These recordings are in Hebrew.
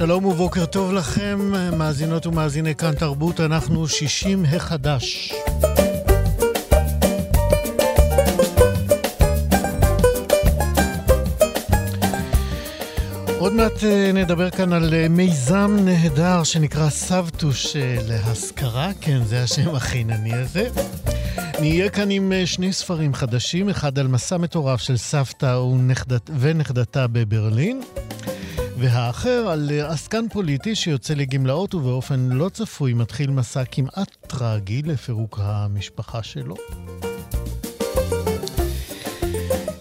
שלום ובוקר טוב לכם, מאזינות ומאזיני כאן תרבות, אנחנו 60 החדש. עוד מעט אה, נדבר כאן על אה, מיזם נהדר שנקרא סבתוש אה, להשכרה, כן, זה השם החינני הזה. נהיה כאן עם שני ספרים חדשים, אחד על מסע מטורף של סבתא ונכדת, ונכדתה בברלין, והאחר על עסקן פוליטי שיוצא לגמלאות ובאופן לא צפוי מתחיל מסע כמעט טרגי לפירוק המשפחה שלו.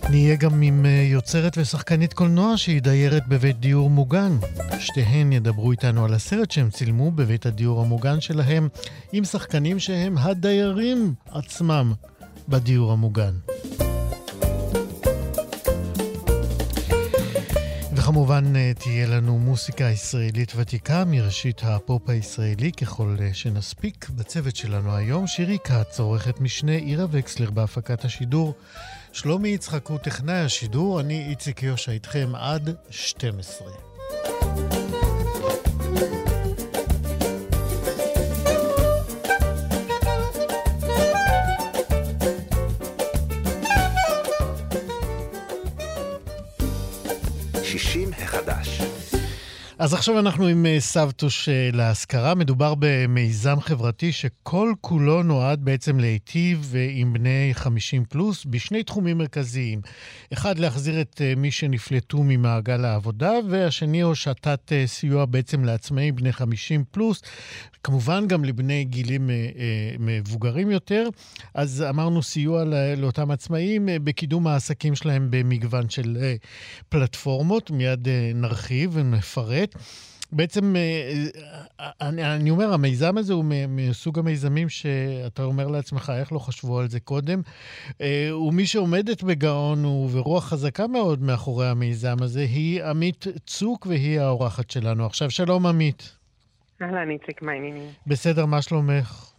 נהיה גם עם אה, יוצרת ושחקנית קולנוע שהיא דיירת בבית דיור מוגן. שתיהן ידברו איתנו על הסרט שהם צילמו בבית הדיור המוגן שלהם עם שחקנים שהם הדיירים עצמם בדיור המוגן. וכמובן אה, תהיה לנו מוסיקה ישראלית ותיקה מראשית הפופ הישראלי ככל אה, שנספיק. בצוות שלנו היום שירי כץ, עורכת משנה, עירה וקסלר בהפקת השידור. שלומי יצחק הוא טכנאי השידור, אני איציק יושע איתכם עד 12. אז עכשיו אנחנו עם אה, סבתוש אה, להשכרה. מדובר במיזם חברתי שכל כולו נועד בעצם להיטיב אה, עם בני 50 פלוס בשני תחומים מרכזיים. אחד, להחזיר את מי שנפלטו ממעגל העבודה, והשני, הושטת סיוע בעצם לעצמאים בני 50 פלוס, כמובן גם לבני גילים מבוגרים יותר. אז אמרנו סיוע לאותם עצמאים בקידום העסקים שלהם במגוון של פלטפורמות. מיד נרחיב ונפרט. בעצם, אה, אה, אני, אני אומר, המיזם הזה הוא מסוג המיזמים שאתה אומר לעצמך, איך לא חשבו על זה קודם? אה, ומי שעומדת בגאון וברוח חזקה מאוד מאחורי המיזם הזה, היא עמית צוק, והיא האורחת שלנו. עכשיו, שלום עמית. אהלן, איציק, מה העניינים? בסדר, מה שלומך?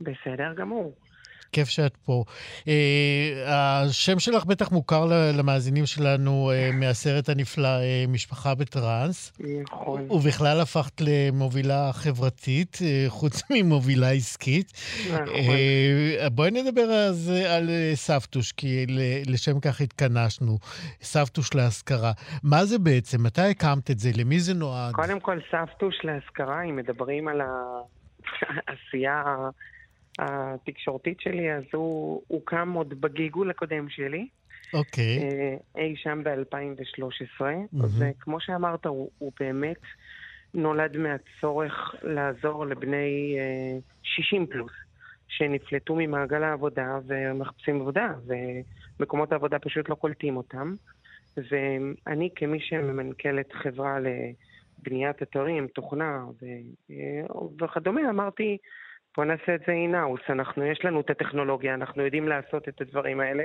בסדר גמור. כיף שאת פה. Uh, השם שלך בטח מוכר למאזינים שלנו uh, מהסרט הנפלא uh, משפחה בטראנס. נכון. ובכלל הפכת למובילה חברתית, חוץ ממובילה עסקית. נכון. בואי נדבר אז על סבתוש, כי לשם כך התכנסנו. סבתוש להשכרה. מה זה בעצם? מתי הקמת את זה? למי זה נועד? קודם כל, סבתוש להשכרה, אם מדברים על העשייה... התקשורתית שלי, אז הוא הוקם עוד בגלגול הקודם שלי. אוקיי. Okay. אה, אי שם ב-2013. Mm-hmm. וכמו שאמרת, הוא, הוא באמת נולד מהצורך לעזור לבני 60 אה, פלוס, שנפלטו ממעגל העבודה ומחפשים עבודה, ומקומות העבודה פשוט לא קולטים אותם. ואני, כמי שממנכ"לת חברה לבניית אתרים, תוכנה אה, וכדומה, אמרתי, בוא נעשה את זה אינאוס. אנחנו, יש לנו את הטכנולוגיה, אנחנו יודעים לעשות את הדברים האלה.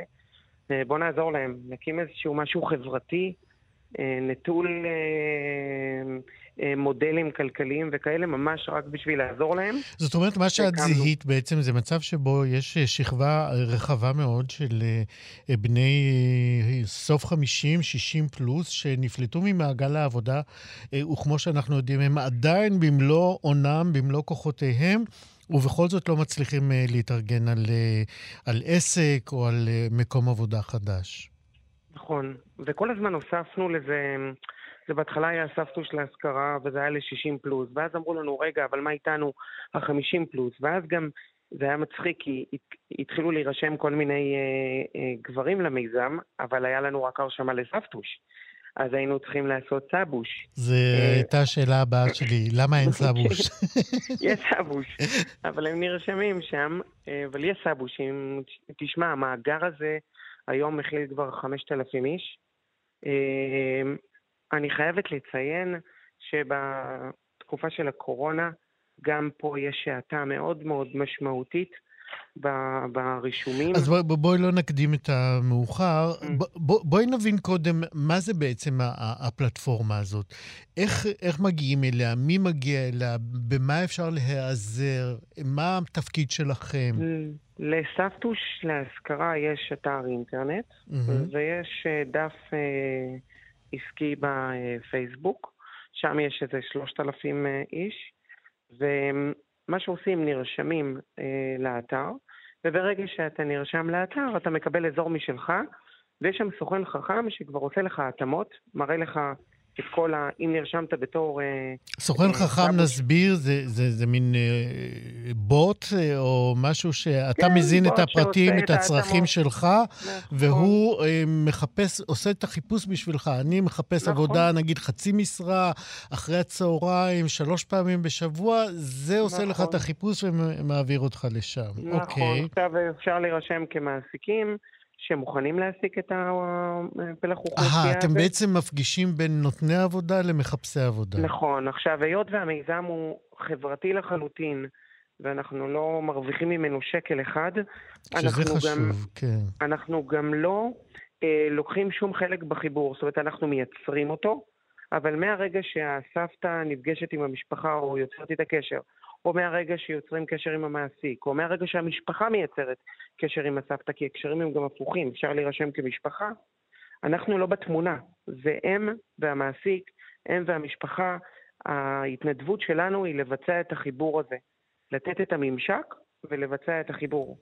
אה, בוא נעזור להם. נקים איזשהו משהו חברתי, אה, נטול אה, מודלים כלכליים וכאלה, ממש רק בשביל לעזור להם. זאת אומרת, מה שאת זיהית בעצם זה מצב שבו יש שכבה רחבה מאוד של בני סוף 50, 60 פלוס, שנפלטו ממעגל העבודה, וכמו שאנחנו יודעים, הם עדיין במלוא עונם, במלוא כוחותיהם. ובכל זאת לא מצליחים uh, להתארגן על, uh, על עסק או על uh, מקום עבודה חדש. נכון, וכל הזמן הוספנו לזה, זה בהתחלה היה סבתוש להשכרה וזה היה ל-60 פלוס, ואז אמרו לנו, רגע, אבל מה איתנו ה-50 פלוס? ואז גם זה היה מצחיק כי התחילו להירשם כל מיני אה, אה, גברים למיזם, אבל היה לנו רק הרשמה לסבתוש. אז היינו צריכים לעשות סבוש. זו הייתה השאלה הבאה שלי, למה אין סבוש? יש סבוש, אבל הם נרשמים שם, אבל יש סבושים. תשמע, המאגר הזה היום מכיל כבר 5,000 איש. אני חייבת לציין שבתקופה של הקורונה, גם פה יש האטה מאוד מאוד משמעותית ברישומים. אז בוא, בואי לא נקדים את המאוחר. Mm. בוא, בואי נבין קודם מה זה בעצם הפלטפורמה הזאת. איך, איך מגיעים אליה? מי מגיע אליה? במה אפשר להיעזר? מה התפקיד שלכם? לסבתוש להשכרה יש אתר אינטרנט, mm-hmm. ויש אה, דף אה, עסקי בפייסבוק. שם יש איזה 3,000 אה, איש. ומה שעושים, נרשמים אה, לאתר, וברגע שאתה נרשם לאתר, אתה מקבל אזור משלך, ויש שם סוכן חכם שכבר עושה לך התאמות, מראה לך את כל ה... אם נרשמת בתור... אה, סוכן אה, חכם, נסביר, זה, זה, זה מין אה, בוט אה, או משהו שאתה כן, מזין את הפרטים, את הצרכים את שלך, נכון. והוא אה, מחפש, עושה את החיפוש בשבילך. אני מחפש נכון. עבודה, נגיד חצי משרה, אחרי הצהריים, שלוש פעמים בשבוע, זה עושה נכון. לך את החיפוש ומעביר אותך לשם. נכון, אוקיי. עכשיו אפשר להירשם כמעסיקים. שמוכנים להעסיק את הפלח אוכלוסייה הזה. אה, אתם בעצם מפגישים בין נותני עבודה למחפשי עבודה. נכון. עכשיו, היות והמיזם הוא חברתי לחלוטין, ואנחנו לא מרוויחים ממנו שקל אחד, שזה חשוב, גם, כן. אנחנו גם לא אה, לוקחים שום חלק בחיבור, זאת אומרת, אנחנו מייצרים אותו, אבל מהרגע שהסבתא נפגשת עם המשפחה או יוצרת את הקשר, או מהרגע שיוצרים קשר עם המעסיק, או מהרגע שהמשפחה מייצרת קשר עם הסבתא, כי הקשרים הם גם הפוכים, אפשר להירשם כמשפחה. אנחנו לא בתמונה, זה הם והמעסיק, הם והמשפחה. ההתנדבות שלנו היא לבצע את החיבור הזה, לתת את הממשק ולבצע את החיבור.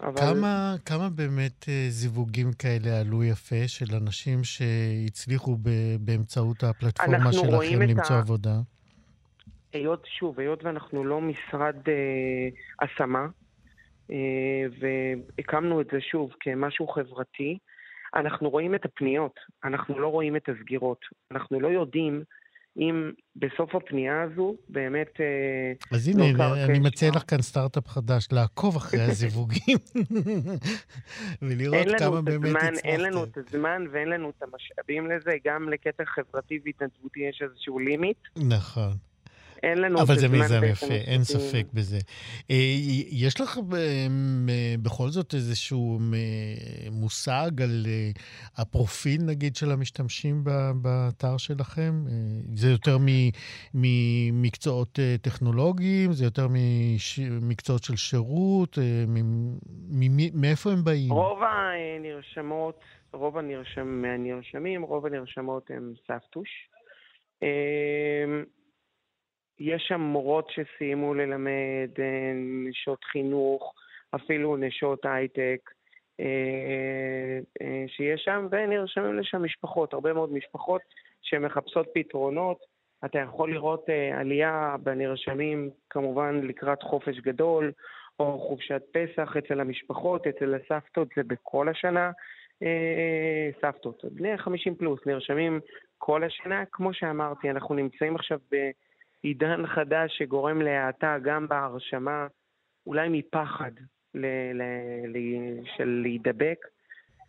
אבל... כמה, כמה באמת אה, זיווגים כאלה עלו יפה של אנשים שהצליחו באמצעות הפלטפורמה שלכם למצוא ה... עבודה? היות, שוב, היות ואנחנו לא משרד אה, השמה, אה, והקמנו את זה שוב כמשהו חברתי, אנחנו רואים את הפניות, אנחנו לא רואים את הסגירות. אנחנו לא יודעים אם בסוף הפנייה הזו באמת... אה, אז הנה, לא אני מציע לך כאן סטארט-אפ חדש, לעקוב אחרי הזיווגים ולראות כמה באמת הצלחתם. אין לנו את הזמן ואין לנו את המשאבים לזה, גם לקטע חברתי והתנדבותי יש איזשהו לימיט. נכון. אין לנו... אבל זה מיזם יפה, אין ספק בזה. אה, יש לך אה, בכל זאת איזשהו אה, מושג על הפרופיל, נגיד, של המשתמשים באתר שלכם? זה יותר ממקצועות טכנולוגיים? זה יותר ממקצועות של שירות? מאיפה הם באים? רוב הנרשמות, רוב הנרשמים, רוב הנרשמות הם סבתוש. יש שם מורות שסיימו ללמד, אה, נשות חינוך, אפילו נשות הייטק, אה, אה, שיש שם, ונרשמים לשם משפחות, הרבה מאוד משפחות שמחפשות פתרונות. אתה יכול לראות עלייה בנרשמים, כמובן לקראת חופש גדול, או חופשת פסח אצל המשפחות, אצל הסבתות זה בכל השנה. סבתות, בני 50 פלוס, נרשמים כל השנה. כמו שאמרתי, אנחנו נמצאים עכשיו ב... עידן חדש שגורם להאטה גם בהרשמה, אולי מפחד ל- ל- ל- של להידבק.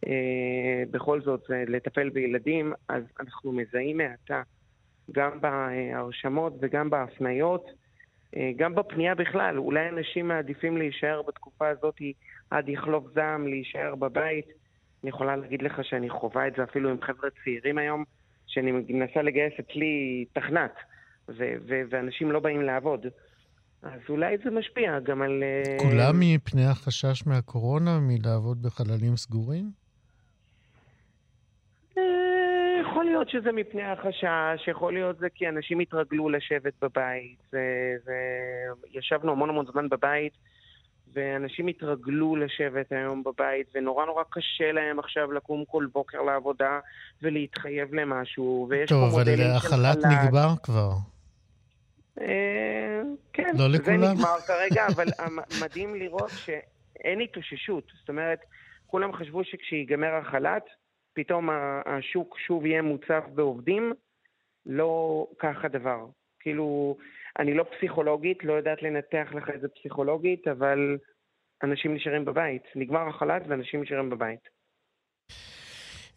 אה, בכל זאת, לטפל בילדים, אז אנחנו מזהים האטה גם בהרשמות וגם בהפניות, אה, גם בפנייה בכלל. אולי אנשים מעדיפים להישאר בתקופה הזאת עד יחלוף זעם, להישאר בבית. אני יכולה להגיד לך שאני חווה את זה אפילו עם חבר'ה צעירים היום, שאני מנסה לגייס אצלי תכנת. ו- ו- ואנשים לא באים לעבוד. אז אולי זה משפיע גם על... אה, כולם מפני החשש מהקורונה, מלעבוד בחללים סגורים? אה, יכול להיות שזה מפני החשש, יכול להיות זה כי אנשים התרגלו לשבת בבית. וישבנו המון המון זמן בבית, ואנשים התרגלו לשבת היום בבית, ונורא נורא קשה להם עכשיו לקום כל בוקר לעבודה ולהתחייב למשהו, ויש פה מודלים של חל"ת. טוב, אבל החל"ת נגמר כבר. אה, כן, לא לכולם. זה נגמר כרגע, אבל מדהים לראות שאין התאוששות. זאת אומרת, כולם חשבו שכשייגמר החל"ת, פתאום השוק שוב יהיה מוצף בעובדים, לא כך הדבר. כאילו, אני לא פסיכולוגית, לא יודעת לנתח לך את זה פסיכולוגית, אבל אנשים נשארים בבית. נגמר החל"ת ואנשים נשארים בבית.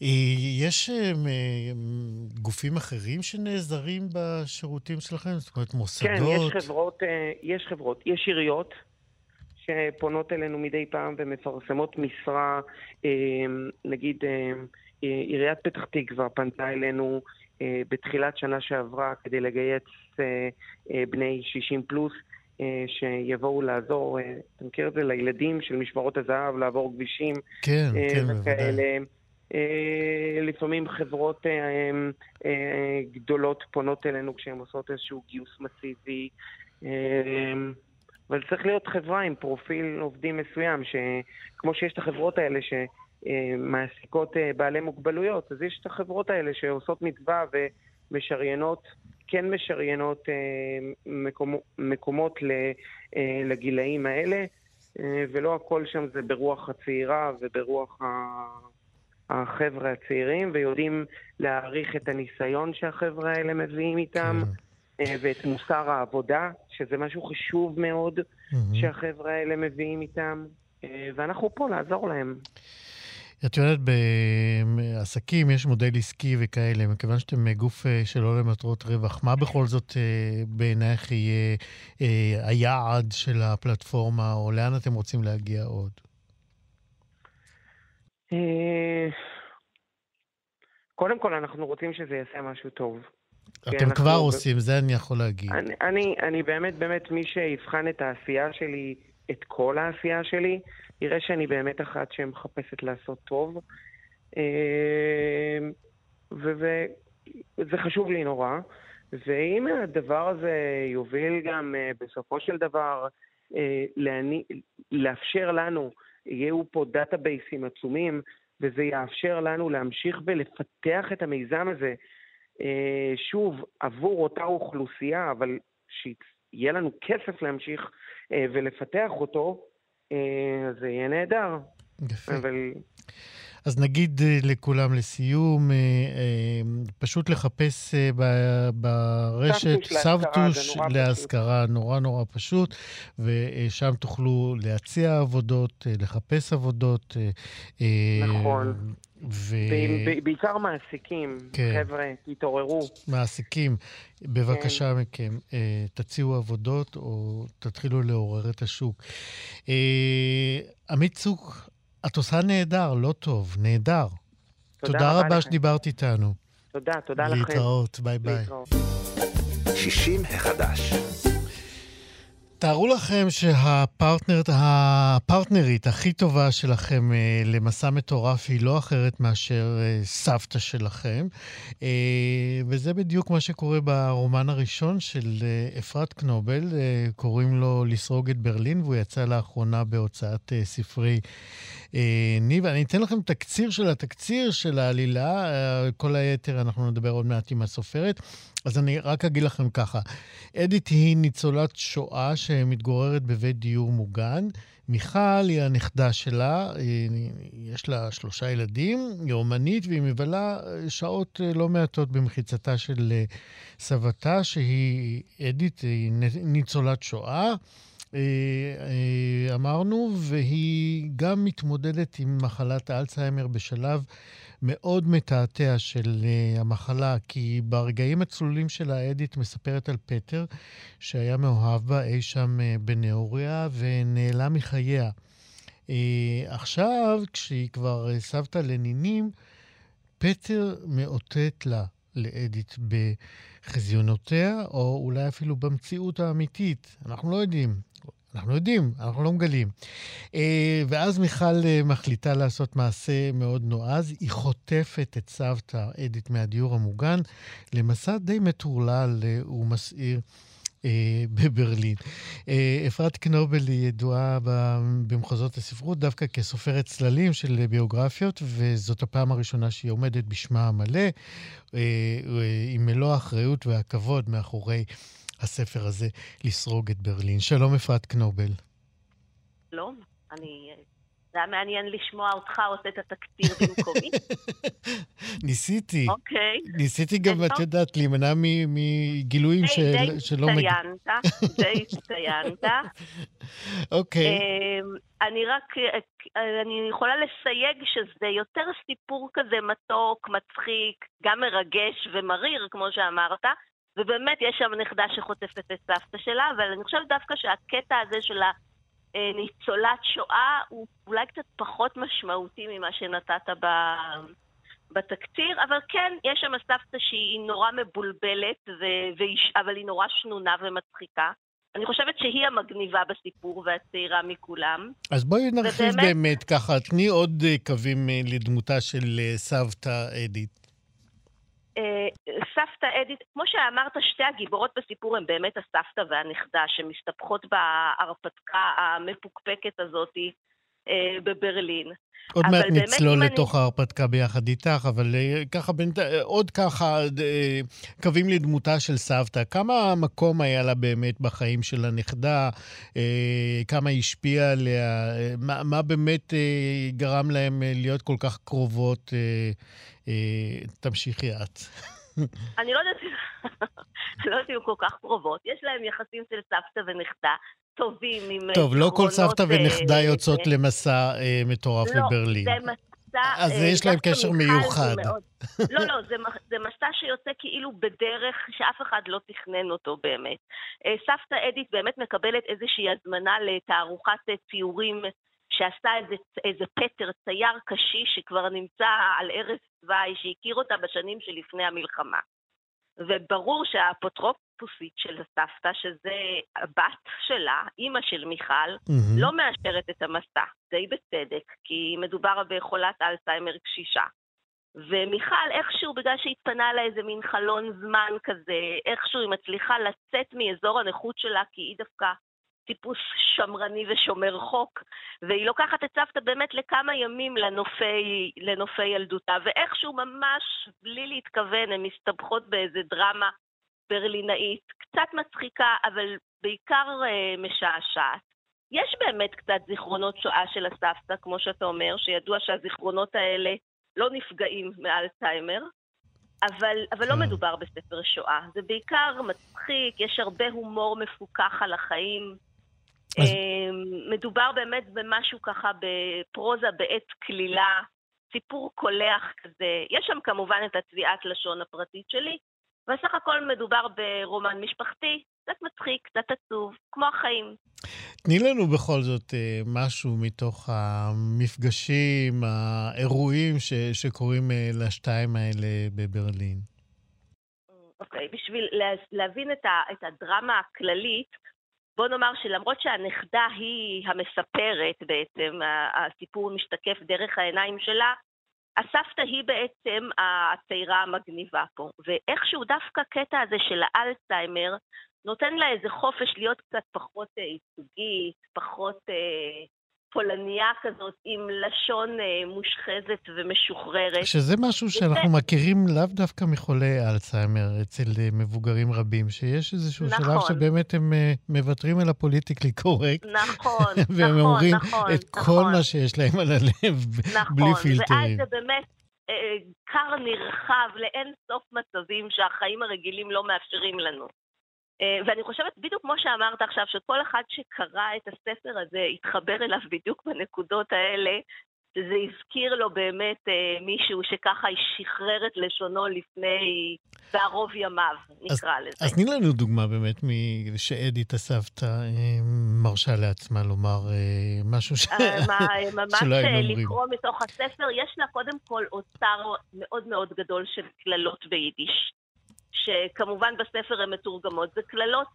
אה, יש אה, גופים אחרים שנעזרים בשירותים שלכם? זאת אומרת, מוסדות? כן, יש חברות, אה, יש חברות. יש עיריות שפונות אלינו מדי פעם ומפרסמות משרה, נגיד עיריית פתח תקווה פנתה אלינו בתחילת שנה שעברה כדי לגייס בני 60 פלוס. שיבואו לעזור, אתה מכיר את זה? לילדים של משמרות הזהב, לעבור כבישים. כן, כן, בוודאי. אה, לפעמים חברות אה, אה, גדולות פונות אלינו כשהן עושות איזשהו גיוס מסיבי. אבל צריך להיות חברה עם פרופיל עובדים מסוים, שכמו שיש את החברות האלה שמעסיקות בעלי מוגבלויות, אז יש את החברות האלה שעושות מצווה ומשריינות, כן משריינות מקומ, מקומות לגילאים האלה, ולא הכל שם זה ברוח הצעירה וברוח ה... החבר'ה הצעירים, ויודעים להעריך את הניסיון שהחבר'ה האלה מביאים איתם. אה, ואת מוסר העבודה, שזה משהו חשוב מאוד mm-hmm. שהחבר'ה האלה מביאים איתם, אה, ואנחנו פה לעזור להם. את יודעת, בעסקים יש מודל עסקי וכאלה, מכיוון שאתם גוף אה, שלא למטרות רווח, מה בכל זאת בעינייך יהיה היעד של הפלטפורמה, או לאן אתם רוצים להגיע עוד? אה, קודם כל, אנחנו רוצים שזה יעשה משהו טוב. אתם כבר עושים, זה אני יכול להגיד. אני, אני, אני באמת, באמת, מי שיבחן את העשייה שלי, את כל העשייה שלי, יראה שאני באמת אחת שמחפשת לעשות טוב. אה, וזה חשוב לי נורא. ואם הדבר הזה יוביל גם אה, בסופו של דבר לאפשר לנו יהיו פה דאטאבייסים עצומים, וזה יאפשר לנו להמשיך ולפתח את המיזם הזה, אה, שוב, עבור אותה אוכלוסייה, אבל שיהיה לנו כסף להמשיך אה, ולפתח אותו, אה, זה יהיה נהדר. יפה. אבל... אז נגיד אה, לכולם לסיום, אה, אה, פשוט לחפש ברשת סבתוש להשכרה, נורא נורא פשוט, ושם תוכלו להציע עבודות, לחפש עבודות. נכון. ו... בעיקר מעסיקים, כן. חבר'ה, תתעוררו. מעסיקים, בבקשה כן. מכם, תציעו עבודות או תתחילו לעורר את השוק. עמית צוק, את עושה נהדר, לא טוב, נהדר. תודה, תודה רבה שדיברת איתנו. תודה, תודה לכם. להתראות, ביי ביי. להתראות. 60 החדש. תארו לכם שהפרטנרית הכי טובה שלכם אה, למסע מטורף היא לא אחרת מאשר אה, סבתא שלכם, אה, וזה בדיוק מה שקורה ברומן הראשון של אפרת קנובל, קוראים לו לסרוג את ברלין, והוא יצא לאחרונה בהוצאת ספרי ניב. אני אתן לכם תקציר של התקציר של העלילה, כל היתר אנחנו נדבר עוד מעט עם הסופרת. אז אני רק אגיד לכם ככה, אדית היא ניצולת שואה שמתגוררת בבית דיור מוגן. מיכל היא הנכדה שלה, יש לה שלושה ילדים, היא אומנית והיא מבלה שעות לא מעטות במחיצתה של סבתה, שהיא אדית, היא ניצולת שואה. אה, אה, אמרנו, והיא גם מתמודדת עם מחלת האלצהיימר בשלב מאוד מתעתע של uh, המחלה, כי ברגעים הצלולים של האדית מספרת על פטר, שהיה מאוהב בה אי שם בנאוריה ונעלם מחייה. עכשיו, כשהיא כבר סבתא לנינים, פטר מאותת לה, לאדית, בחזיונותיה, או אולי אפילו במציאות האמיתית. אנחנו לא יודעים. אנחנו יודעים, אנחנו לא מגלים. אה, ואז מיכל אה, מחליטה לעשות מעשה מאוד נועז. היא חוטפת את סבתא אדית מהדיור המוגן למסע די מטורלל אה, ומסעיר. בברלין. אפרת קנובל היא ידועה במחוזות הספרות דווקא כסופרת צללים של ביוגרפיות, וזאת הפעם הראשונה שהיא עומדת בשמה המלא, עם מלוא האחריות והכבוד מאחורי הספר הזה, לסרוג את ברלין. שלום, אפרת קנובל. שלום, אני זה היה מעניין לשמוע אותך עושה את התקציר במקומי. ניסיתי. אוקיי. ניסיתי גם, את יודעת, להימנע מגילויים שלא מגיעים. די הצטיינת, די הצטיינת. אוקיי. אמ, אני רק, אני יכולה לסייג שזה יותר סיפור כזה מתוק, מצחיק, גם מרגש ומריר, כמו שאמרת. ובאמת יש שם נכדה שחוטפת את סבתא שלה, אבל אני חושבת דווקא שהקטע הזה של הניצולת שואה הוא אולי קצת פחות משמעותי ממה שנתת ב... בתקציר, אבל כן, יש שם סבתא שהיא נורא מבולבלת, ו... ואיש... אבל היא נורא שנונה ומצחיקה. אני חושבת שהיא המגניבה בסיפור והצעירה מכולם. אז בואי נרחיב ובאמת... באמת ככה, תני עוד אה, קווים אה, לדמותה של אה, סבתא אדית. אה, סבתא אדית, כמו שאמרת, שתי הגיבורות בסיפור הן באמת הסבתא והנכדה, שמסתבכות בהרפתקה המפוקפקת הזאת. אה, בברלין. עוד מעט נצלול לתוך אני... ההרפתקה ביחד איתך, אבל אה, ככה, בנת... עוד ככה קווים לדמותה של סבתא. כמה מקום היה לה באמת בחיים של הנכדה? כמה היא השפיעה עליה? מה, מה באמת גרם להם להיות כל כך קרובות? אה, תמשיכי את. אני לא יודעת, אני לא אם כל כך קרובות. יש להם יחסים של סבתא ונכדה. טובים עם... טוב, לא כל סבתא אה, ונכדה יוצאות למסע אה, מטורף לברלין. לא, זה מסע... אז יש להם קשר מיוחד. לא, לא, זה מסע שיוצא כאילו בדרך שאף אחד לא תכנן אותו באמת. סבתא אדית באמת מקבלת איזושהי הזמנה לתערוכת ציורים שעשה איזה, איזה פטר, צייר קשיש שכבר נמצא על ערש צוואי, שהכיר אותה בשנים שלפני המלחמה. וברור שהאפוטרופוסית של הסבתא, שזה הבת שלה, אימא של מיכל, mm-hmm. לא מאשרת את המסע, די בצדק, כי מדובר בחולת אלצהיימר קשישה. ומיכל, איכשהו, בגלל שהתפנה לה איזה מין חלון זמן כזה, איכשהו היא מצליחה לצאת מאזור הנוחות שלה, כי היא דווקא טיפוס שמרני ושומר חוק, והיא לוקחת את סבתא באמת לכמה ימים לנופי, לנופי ילדותה, ואיכשהו ממש בלי להתכוון הן מסתבכות באיזה דרמה ברלינאית, קצת מצחיקה, אבל בעיקר אה, משעשעת. יש באמת קצת זיכרונות שואה של הסבתא, כמו שאתה אומר, שידוע שהזיכרונות האלה לא נפגעים מאלצהיימר, אבל, אבל לא כן. מדובר בספר שואה. זה בעיקר מצחיק, יש הרבה הומור מפוקח על החיים. אז... אמ, מדובר באמת במשהו ככה בפרוזה בעת כלילה, סיפור קולח כזה. יש שם כמובן את התביעת לשון הפרטית שלי, וסך הכל מדובר ברומן משפחתי, קצת מצחיק, קצת עצוב, כמו החיים. תני לנו בכל זאת אה, משהו מתוך המפגשים, האירועים ש, שקורים אה, לשתיים האלה בברלין. אוקיי, okay, בשביל להבין את הדרמה הכללית, בוא נאמר שלמרות שהנכדה היא המספרת בעצם, הסיפור משתקף דרך העיניים שלה, הסבתא היא בעצם הצעירה המגניבה פה. ואיכשהו דווקא הקטע הזה של האלצהיימר נותן לה איזה חופש להיות קצת פחות אה, ייצוגית, פחות אה, פולניה כזאת עם לשון אה, מושחזת ומשוחררת. שזה משהו שאנחנו וזה... מכירים לאו דווקא מחולי אלצהיימר אצל אה, מבוגרים רבים, שיש איזשהו נכון. שלב שבאמת הם אה, מוותרים על הפוליטיקלי קורקט. נכון, והם נכון, אומרים נכון, את נכון. כל מה שיש להם על הלב, נכון, בלי פילטרים. ואז זה באמת כר נרחב לאין סוף מצבים שהחיים הרגילים לא מאפשרים לנו. אה, ואני חושבת, בדיוק כמו שאמרת עכשיו, שכל אחד שקרא את הספר הזה התחבר אליו בדיוק בנקודות האלה, שזה הזכיר לו באמת אה, מישהו שככה שחרר את לשונו לפני, בערוב ימיו, נקרא אז, לזה. אז תני לנו דוגמה באמת שאדית הסבתא אה, מרשה לעצמה לומר אה, משהו ש... אה, מה, שלא היינו אומרים. ממש לקרוא מתוך הספר, יש לה קודם כל אוצר מאוד מאוד גדול של קללות ביידיש. שכמובן בספר הן מתורגמות, זה קללות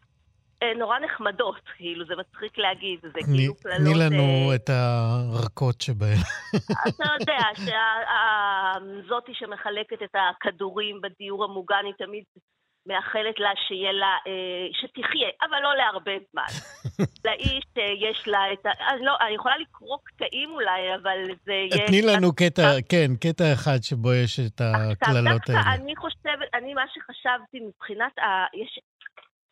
אה, נורא נחמדות, כאילו, זה מצחיק להגיד, זה כאילו קללות... תני לנו אה, את הרכות שבהן. אתה יודע שזאתי שמחלקת את הכדורים בדיור המוגן היא תמיד מאחלת לה שיהיה לה, אה, שתחיה, אבל לא להרבה זמן. לאיש יש לה את ה... אני, לא, אני יכולה לקרוא קטעים אולי, אבל זה. תני לנו קטע, כן, קטע אחד שבו יש את הקללות האלה. אני חושבת, אני מה שחשבתי מבחינת ה... יש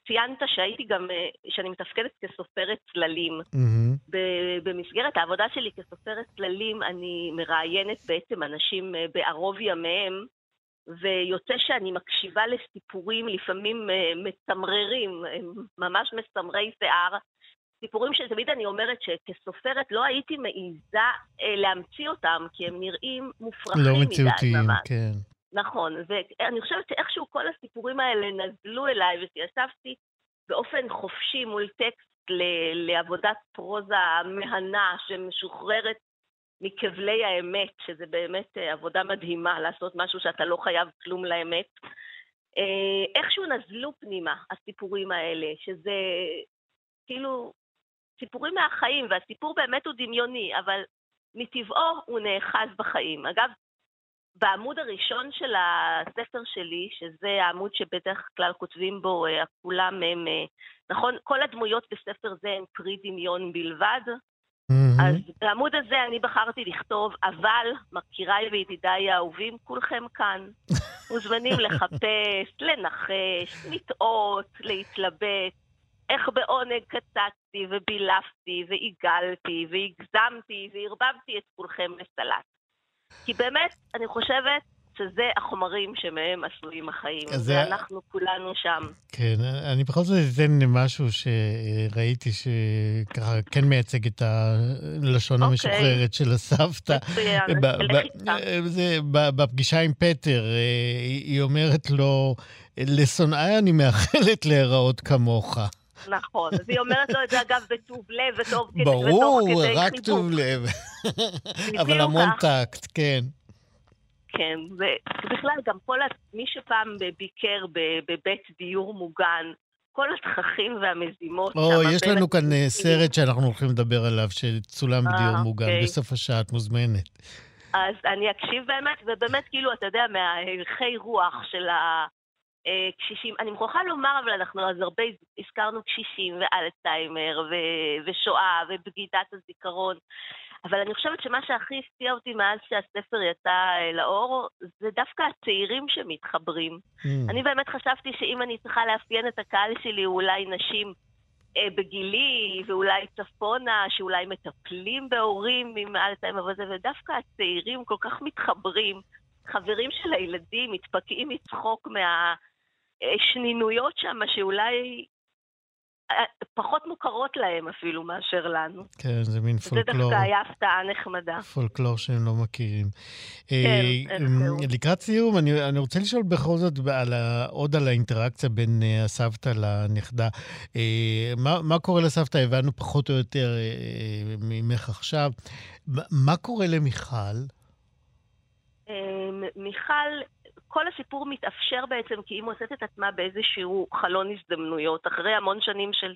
ציינת שהייתי גם, שאני מתפקדת כסופרת צללים. Mm-hmm. במסגרת העבודה שלי כסופרת צללים, אני מראיינת בעצם אנשים בערוב ימיהם, ויוצא שאני מקשיבה לסיפורים לפעמים מצמררים, ממש מסמרי שיער, סיפורים שתמיד אני אומרת שכסופרת לא הייתי מעיזה אה, להמציא אותם, כי הם נראים מופרכים לא מדי. לא מציאותיים, כן. נכון, ואני חושבת שאיכשהו כל הסיפורים האלה נזלו אליי, וישבתי באופן חופשי מול טקסט ל- לעבודת פרוזה מהנה שמשוחררת מכבלי האמת, שזה באמת אה, עבודה מדהימה, לעשות משהו שאתה לא חייב כלום לאמת. אה, איכשהו נזלו פנימה הסיפורים האלה, שזה כאילו סיפורים מהחיים, והסיפור באמת הוא דמיוני, אבל מטבעו הוא נאחז בחיים. אגב, בעמוד הראשון של הספר שלי, שזה העמוד שבדרך כלל כותבים בו, אה, כולם הם, אה, נכון, כל הדמויות בספר זה הן פרי דמיון בלבד. Mm-hmm. אז בעמוד הזה אני בחרתי לכתוב, אבל, מכיריי וידידיי האהובים, כולכם כאן. מוזמנים לחפש, לנחש, לטעות, להתלבט, איך בעונג קצצתי ובילפתי ועיגלתי והגזמתי וערבבתי את כולכם לסלט. כי באמת, אני חושבת שזה החומרים שמהם עשויים החיים, זה... ואנחנו כולנו שם. כן, אני בכל זאת אתן משהו שראיתי שככה כן מייצג את הלשון אוקיי. המשוחררת של הסבתא. מצוין, זה בפגישה עם פטר, אה, היא אומרת לו, לשונאי אני מאחלת להיראות כמוך. נכון, והיא אומרת לו את זה אגב בטוב לב ותוך כדי חיבוק. ברור, רק טוב לב. אבל המון טקט, כן. כן, ובכלל גם כל מי שפעם ביקר בבית דיור מוגן, כל התככים והמזימות. או, יש לנו כאן אה, סרט שאנחנו הולכים לדבר עליו, שצולם בדיור אה, מוגן, אוקיי. בסוף השעה את מוזמנת. אז אני אקשיב באמת, ובאמת, כאילו, אתה יודע, מההלכי רוח של ה... אה, קשישים, אני מוכרחה לומר, אבל אנחנו אז הרבה הזכרנו קשישים ואלצהיימר ו- ושואה ובגידת הזיכרון, אבל אני חושבת שמה שהכי הפתיע אותי מאז שהספר יצא אה, לאור, זה דווקא הצעירים שמתחברים. Mm. אני באמת חשבתי שאם אני צריכה לאפיין את הקהל שלי, אולי נשים אה, בגילי, ואולי צפונה, שאולי מטפלים בהורים עם אלצהיימר וזה, ודווקא הצעירים כל כך מתחברים. חברים של הילדים מתפקעים מצחוק מה... שנינויות שם שאולי אה, פחות מוכרות להם אפילו מאשר לנו. כן, זה מין פולקלור. זה דווקא היה הפתעה נחמדה. פולקלור שהם לא מכירים. כן, אה, אין לקראת סיום, אני, אני רוצה לשאול בכל זאת על ה, עוד על האינטראקציה בין הסבתא לנכדה. מה, מה קורה לסבתא? הבנו פחות או יותר ממך עכשיו. מה קורה למיכל? מיכל כל הסיפור מתאפשר בעצם כי היא מוצאת את עצמה באיזשהו חלון הזדמנויות. אחרי המון שנים של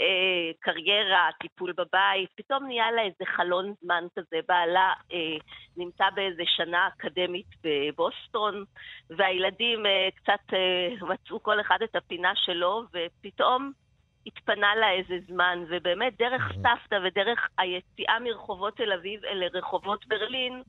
אה, קריירה, טיפול בבית, פתאום נהיה לה איזה חלון זמן כזה. בעלה אה, נמצא באיזה שנה אקדמית בבוסטון, והילדים אה, קצת אה, מצאו כל אחד את הפינה שלו, ופתאום התפנה לה איזה זמן, ובאמת דרך סבתא ודרך היציאה מרחובות תל אביב אל רחובות ברלין,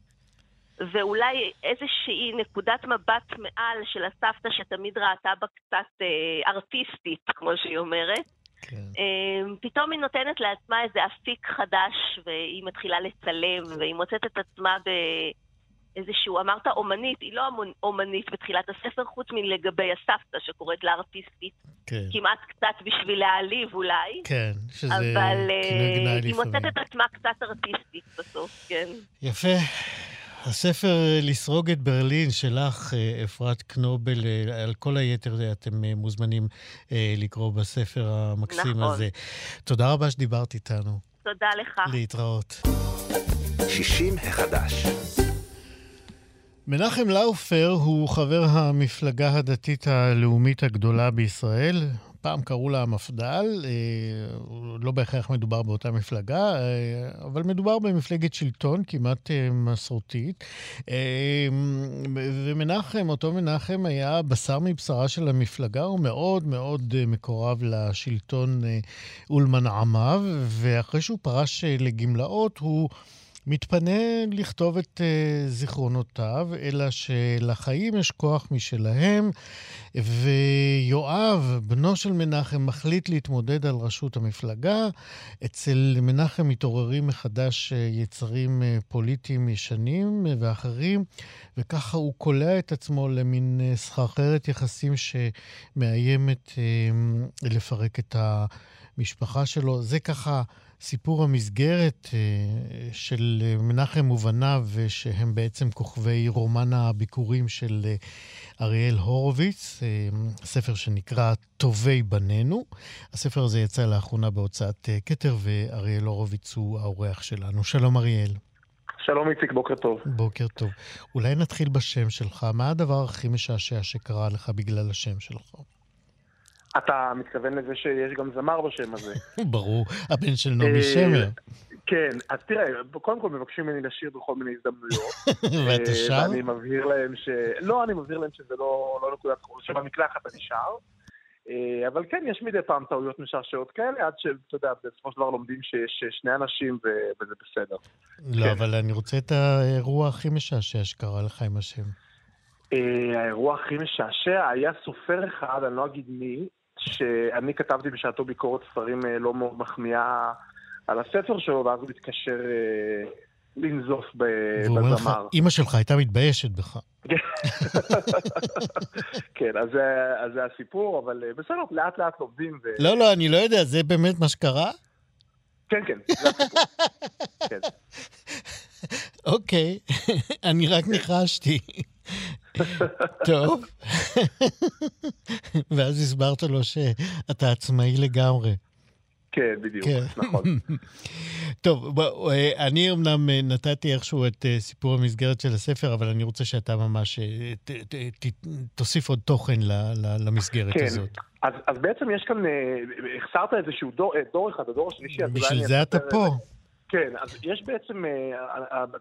ואולי איזושהי נקודת מבט מעל של הסבתא שתמיד ראתה בה קצת אה, ארטיסטית, כמו שהיא אומרת. כן. אה, פתאום היא נותנת לעצמה איזה אפיק חדש, והיא מתחילה לצלם, והיא מוצאת את עצמה באיזשהו, אמרת אומנית, היא לא אומנית בתחילת הספר, חוץ מלגבי הסבתא שקוראת לה ארטיסטית. כן. כמעט קצת בשביל להעליב אולי. כן, שזה אבל אה, היא מוצאת את עצמה קצת ארטיסטית בסוף, כן. יפה. הספר אה, לסרוג את ברלין שלך, אה, אפרת קנובל, אה, על כל היתר אתם מוזמנים לקרוא בספר המקסים נכון. הזה. תודה רבה שדיברת איתנו. תודה לך. להתראות. 60 החדש. מנחם לאופר הוא חבר המפלגה הדתית הלאומית הגדולה בישראל. פעם קראו לה המפד"ל, אה, לא בהכרח מדובר באותה מפלגה, אה, אבל מדובר במפלגת שלטון כמעט אה, מסורתית. ומנחם, אותו מנחם היה בשר מבשרה של המפלגה, הוא מאוד מאוד מקורב לשלטון ולמנעמיו, ואחרי שהוא פרש לגמלאות, הוא... מתפנה לכתוב את uh, זיכרונותיו, אלא שלחיים יש כוח משלהם, ויואב, בנו של מנחם, מחליט להתמודד על ראשות המפלגה. אצל מנחם מתעוררים מחדש uh, יצרים uh, פוליטיים ישנים uh, ואחרים, וככה הוא קולע את עצמו למין uh, סחרחרת יחסים שמאיימת uh, לפרק את המשפחה שלו. זה ככה... סיפור המסגרת אה, של מנחם ובניו, שהם בעצם כוכבי רומן הביקורים של אה, אריאל הורוביץ, אה, ספר שנקרא טובי בנינו. הספר הזה יצא לאחרונה בהוצאת כתר, ואריאל הורוביץ הוא האורח שלנו. שלום אריאל. שלום איציק, בוקר טוב. בוקר טוב. אולי נתחיל בשם שלך. מה הדבר הכי משעשע שקרה לך בגלל השם שלך? אתה מתכוון לזה שיש גם זמר בשם הזה. ברור, הבן של נעמי אה, שמר. כן, אז תראה, קודם כל מבקשים ממני לשיר בכל מיני הזדמנויות. ואתה אה, שר? ואני מבהיר להם ש... לא, אני מבהיר להם שזה לא, לא נקודת חור, שבמקלחת אני שר. אה, אבל כן, יש מדי פעם טעויות משעשעות כאלה, עד שאתה יודע, בסופו של דבר לומדים שיש שני אנשים וזה בסדר. לא, כן. אבל אני רוצה את האירוע הכי משעשע שקרה לך עם השם. האירוע הכי משעשע היה סופר אחד, אני לא אגיד מי, שאני כתבתי בשעתו ביקורת ספרים אה, לא מאוד מחמיאה על הספר שלו, ואז הוא התקשר אה, לנזוף בזמר. אימא שלך הייתה מתביישת בך. כן, אז זה הסיפור, אבל אה, בסדר, לאט לאט לומדים. לא, לא, אני לא יודע, זה באמת מה שקרה? כן, כן, זה הסיפור. כן. אוקיי, אני רק ניחשתי. טוב. ואז הסברת לו שאתה עצמאי לגמרי. כן, בדיוק, כן. נכון. טוב, בוא, אה, אני אמנם אה, נתתי איכשהו את אה, סיפור המסגרת של הספר, אבל אני רוצה שאתה ממש ת, ת, ת, תוסיף עוד תוכן למסגרת כן. הזאת. אז, אז בעצם יש כאן, החסרת איזשהו דור, דור אחד, הדור השלישי. בשביל זה אתה פה. כן, אז יש בעצם,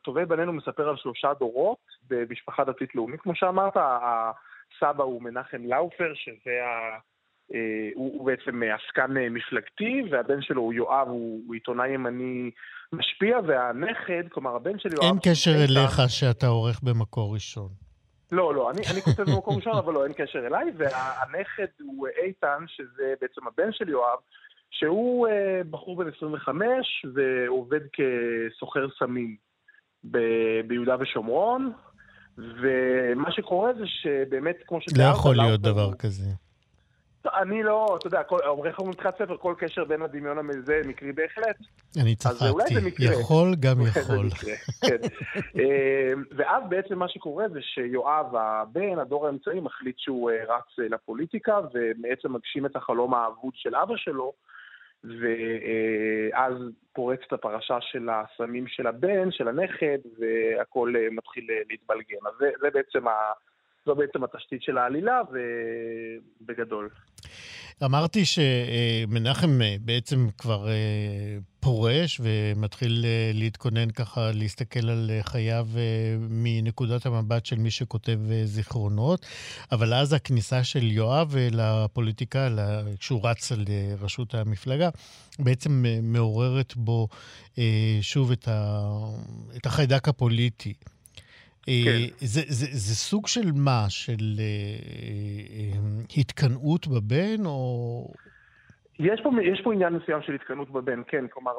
טובי בנינו מספר על שלושה דורות במשפחה דתית-לאומית, כמו שאמרת, הסבא הוא מנחם לאופר, שזה ה... אה, הוא, הוא בעצם עסקן מפלגתי, והבן שלו הוא יואב, הוא, הוא עיתונאי ימני משפיע, והנכד, כלומר הבן של יואב... אין קשר אליך שאתה עורך במקור ראשון. לא, לא, אני, אני כותב במקור ראשון, אבל לא, אין קשר אליי, והנכד הוא איתן, שזה בעצם הבן של יואב, שהוא אה, בחור בן 25 ועובד כסוחר סמים ב- ביהודה ושומרון, ומה שקורה זה שבאמת, כמו שתיארת... לא יכול להיות דבר הוא... כזה. אני לא, אתה יודע, אומרים לך מתחילת ספר, כל קשר בין הדמיון המזה מקרי בהחלט. אני צחקתי, יכול גם יכול. כן. אה, ואז בעצם מה שקורה זה שיואב, הבן, הדור האמצעי, מחליט שהוא אה, רץ לפוליטיקה, ובעצם מגשים את החלום האבוד של אבא שלו, ואז פורצת הפרשה של הסמים של הבן, של הנכד, והכל אה, מתחיל אה, להתבלגן. אז זה, בעצם ה... זו בעצם התשתית של העלילה, ובגדול. אמרתי שמנחם אה, בעצם כבר אה, פורש ומתחיל אה, להתכונן ככה, להסתכל על חייו מנקודת המבט של מי שכותב זיכרונות, אבל אז הכניסה של יואב לפוליטיקה, כשהוא רץ על ראשות המפלגה, בעצם מעוררת בו שוב את החיידק הפוליטי. כן. זה, זה, זה סוג של מה? של אה, אה, התקנאות בבן, או... יש פה, יש פה עניין מסוים של התקנאות בבן, כן. כלומר,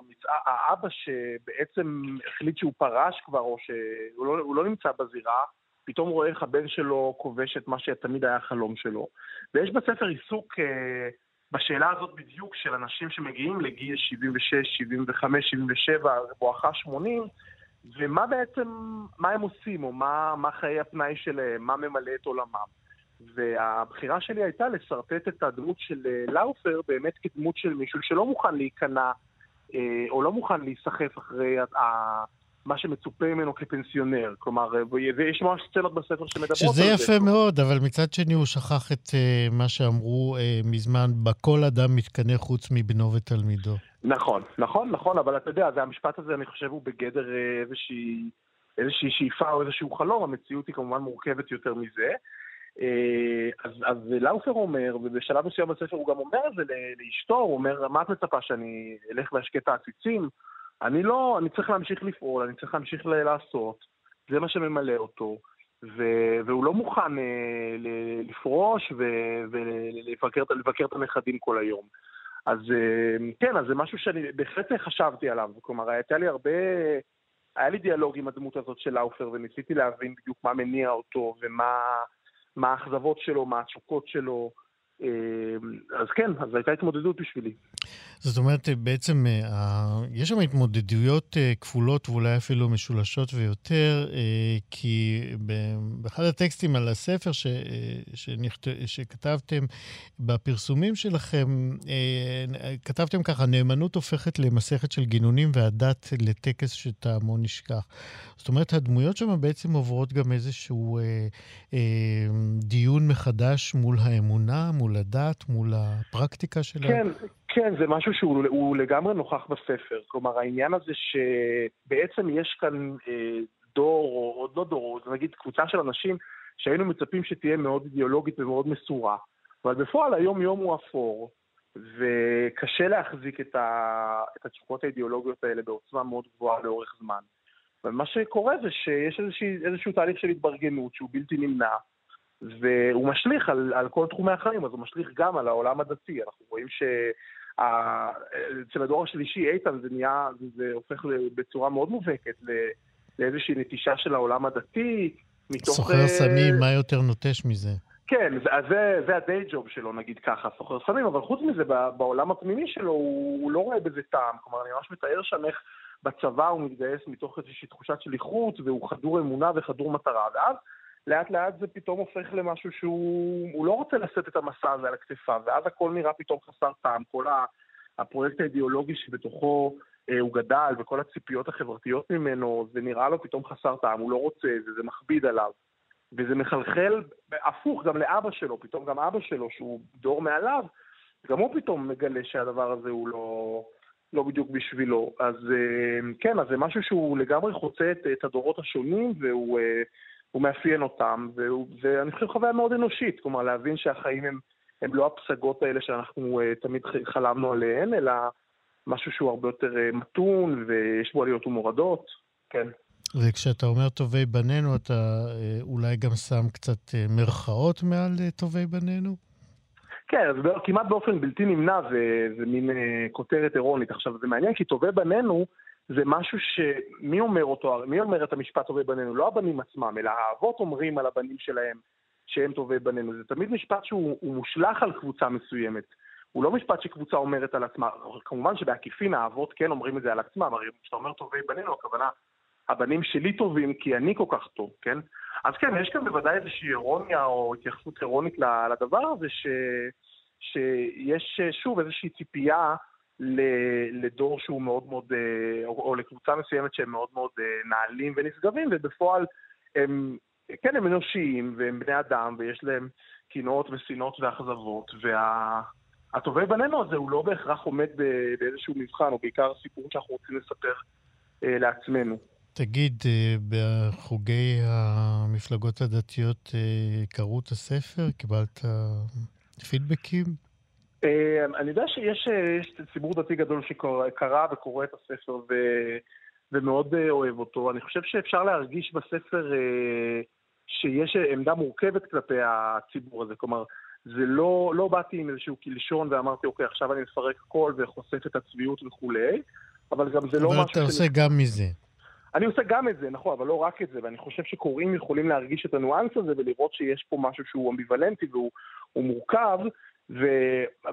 האבא שבעצם החליט שהוא פרש כבר, או שהוא לא, לא נמצא בזירה, פתאום רואה איך הבן שלו כובש את מה שתמיד היה החלום שלו. ויש בספר עיסוק אה, בשאלה הזאת בדיוק של אנשים שמגיעים לגיל 76, 75, 77, בואכה 80, ומה בעצם, מה הם עושים, או מה, מה חיי הפנאי שלהם, מה ממלא את עולמם. והבחירה שלי הייתה לשרטט את הדמות של אה, לאופר באמת כדמות של מישהו שלא מוכן להיכנע, אה, או לא מוכן להיסחף אחרי מה שמצופה ממנו כפנסיונר. כלומר, אה, ויש ממש סצנות בספר שמדברות על זה. שזה יפה מאוד, אבל מצד שני הוא שכח את uh, מה שאמרו uh, מזמן, בכל אדם מתקנא חוץ מבנו ותלמידו. נכון, נכון, נכון, אבל אתה יודע, המשפט הזה, אני חושב, הוא בגדר איזושהי, איזושהי שאיפה או איזשהו חלום, המציאות היא כמובן מורכבת יותר מזה. אז, אז לאופר אומר, ובשלב מסוים בספר הוא גם אומר את זה לאשתו, הוא אומר, מה את מצפה, שאני אלך ואשקה את העציצים? אני לא, אני צריך להמשיך לפעול, אני צריך להמשיך לעשות, זה מה שממלא אותו, ו, והוא לא מוכן אה, לפרוש ולבקר את הנכדים כל היום. אז אה, כן, אז זה משהו שאני בהחלט חשבתי עליו, כלומר, הייתה לי הרבה, היה לי דיאלוג עם הדמות הזאת של לאופר, וניסיתי להבין בדיוק מה מניע אותו, ומה האכזבות שלו, מה התשוקות שלו. אה, אז כן, אז הייתה התמודדות בשבילי. זאת אומרת, בעצם אה, יש שם התמודדויות אה, כפולות ואולי אפילו משולשות ויותר, כי באחד הטקסטים על הספר ש, שנכת, שכתבתם בפרסומים שלכם, כתבתם ככה, נאמנות הופכת למסכת של גינונים והדת לטקס שטעמו נשכח. זאת אומרת, הדמויות שם בעצם עוברות גם איזשהו דיון מחדש מול האמונה, מול הדת, מול הפרקטיקה שלהם. כן, כן, זה משהו שהוא לגמרי נוכח בספר. כלומר, העניין הזה שבעצם יש כאן אה, דור, או עוד לא דור, נגיד קבוצה של אנשים שהיינו מצפים שתהיה מאוד אידיאולוגית ומאוד מסורה. אבל בפועל היום-יום הוא אפור, וקשה להחזיק את, ה... את התשוקות האידיאולוגיות האלה בעוצמה מאוד גבוהה לאורך זמן. ומה שקורה זה שיש איזושהי, איזשהו תהליך של התברגנות שהוא בלתי נמנע, והוא משליך על, על כל תחומי החיים, אז הוא משליך גם על העולם הדתי. אנחנו רואים שאצל הדור השלישי, איתן, זה נהיה, זה הופך בצורה מאוד מובהקת לאיזושהי נטישה של העולם הדתי, מתוך... סוחר סמים, מה יותר נוטש מזה? כן, אז זה, זה הדיי ג'וב שלו, נגיד ככה, סוחר סמים, אבל חוץ מזה, בעולם הפנימי שלו, הוא, הוא לא רואה בזה טעם. כלומר, אני ממש מתאר שם איך בצבא הוא מתגייס מתוך איזושהי תחושת שליחות, והוא חדור אמונה וחדור מטרה. ואז לאט לאט זה פתאום הופך למשהו שהוא לא רוצה לשאת את המסע הזה על הכתפיו, ואז הכל נראה פתאום חסר טעם, כל הפרויקט האידיאולוגי שבתוכו אה, הוא גדל, וכל הציפיות החברתיות ממנו, זה נראה לו פתאום חסר טעם, הוא לא רוצה את זה, זה מכביד עליו. וזה מחלחל הפוך גם לאבא שלו, פתאום גם אבא שלו, שהוא דור מעליו, גם הוא פתאום מגלה שהדבר הזה הוא לא, לא בדיוק בשבילו. אז אה, כן, אז זה משהו שהוא לגמרי חוצה את, את הדורות השונים, והוא... אה, הוא מאפיין אותם, ואני חושב חוויה מאוד אנושית, כלומר להבין שהחיים הם, הם לא הפסגות האלה שאנחנו uh, תמיד חלמנו עליהן, אלא משהו שהוא הרבה יותר uh, מתון ויש בו עליות ומורדות, כן. וכשאתה אומר טובי בנינו, אתה uh, אולי גם שם קצת מרכאות מעל טובי בנינו? כן, אז כמעט באופן בלתי נמנע זה, זה מין כותרת אירונית. עכשיו, זה מעניין כי טובי בנינו זה משהו שמי אומר אותו, מי אומר את המשפט טובי בנינו? לא הבנים עצמם, אלא האבות אומרים על הבנים שלהם שהם טובי בנינו. זה תמיד משפט שהוא מושלך על קבוצה מסוימת. הוא לא משפט שקבוצה אומרת על עצמה. כמובן שבעקיפין האבות כן אומרים את זה על עצמם, הרי כשאתה אומר טובי בנינו, הכוונה, הבנים שלי טובים כי אני כל כך טוב, כן? אז כן, יש כאן בוודאי איזושהי אירוניה או התייחסות אירונית לדבר הזה, ש... שיש שוב איזושהי ציפייה לדור שהוא מאוד מאוד, אה, או, לקבוצה מסוימת שהם מאוד מאוד אה, נעלים ונשגבים, ובפועל הם, כן, הם אנושיים, והם בני אדם, ויש להם קנאות ושנאות ואכזבות, והטובי בנינו הזה הוא לא בהכרח עומד באיזשהו מבחן, או בעיקר סיפור שאנחנו רוצים לספר אה, לעצמנו. תגיד, בחוגי המפלגות הדתיות קראו את הספר? קיבלת פידבקים? אה, אני יודע שיש ציבור דתי גדול שקרא וקורא את הספר ו... ומאוד אה, אוהב אותו. אני חושב שאפשר להרגיש בספר אה, שיש עמדה מורכבת כלפי הציבור הזה. כלומר, זה לא, לא באתי עם איזשהו קלשון ואמרתי, אוקיי, עכשיו אני מפרק הכל וחושף את הצביעות וכולי, אבל גם זה לא משהו... אבל אתה עושה גם מזה. אני עושה גם את זה, נכון, אבל לא רק את זה, ואני חושב שקוראים יכולים להרגיש את הניואנס הזה ולראות שיש פה משהו שהוא אמביוולנטי והוא מורכב, ו,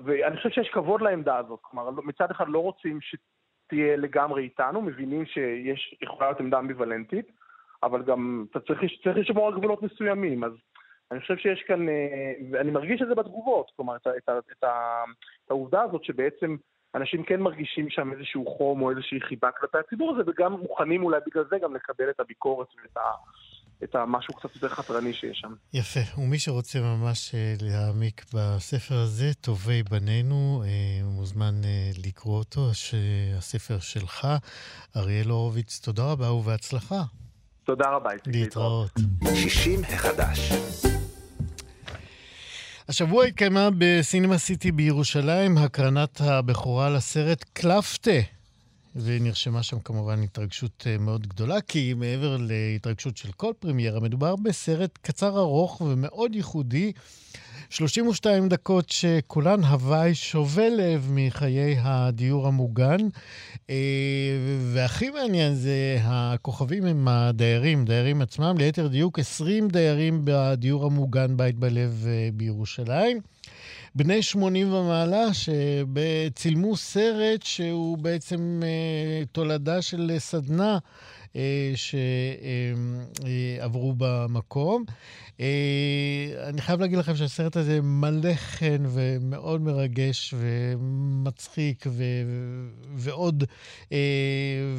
ואני חושב שיש כבוד לעמדה הזאת. כלומר, מצד אחד לא רוצים שתהיה לגמרי איתנו, מבינים שיש, יכולה להיות עמדה אמביוולנטית, אבל גם אתה צריך, צריך לשמור על גבולות מסוימים. אז אני חושב שיש כאן, אה, ואני מרגיש את זה בתגובות, כלומר, את, את, את, את העובדה הזאת שבעצם אנשים כן מרגישים שם איזשהו חום או איזושהי חיבה כלפי הציבור הזה, וגם מוכנים אולי בגלל זה גם לקבל את הביקורת ואת ה... את המשהו קצת יותר חתרני שיש שם. יפה. ומי שרוצה ממש אה, להעמיק בספר הזה, טובי בנינו, אה, מוזמן אה, לקרוא אותו, הספר שלך. אריאל הורוביץ, תודה רבה ובהצלחה. תודה רבה. להתראות. 60 החדש. השבוע התקיימה בסינמה סיטי בירושלים הקרנת הבכורה לסרט קלפטה, ונרשמה שם כמובן התרגשות אה, מאוד גדולה, כי מעבר להתרגשות של כל פרמיירה, מדובר בסרט קצר ארוך ומאוד ייחודי. 32 דקות שכולן הוואי שובה לב מחיי הדיור המוגן. אה, והכי מעניין זה הכוכבים הם הדיירים, דיירים עצמם, ליתר דיוק 20 דיירים בדיור המוגן בית בלב אה, בירושלים. בני 80 ומעלה, שצילמו סרט שהוא בעצם אה, תולדה של סדנה שעברו במקום. אה, אני חייב להגיד לכם שהסרט הזה מלא חן ומאוד מרגש ומצחיק ו... ועוד, אה,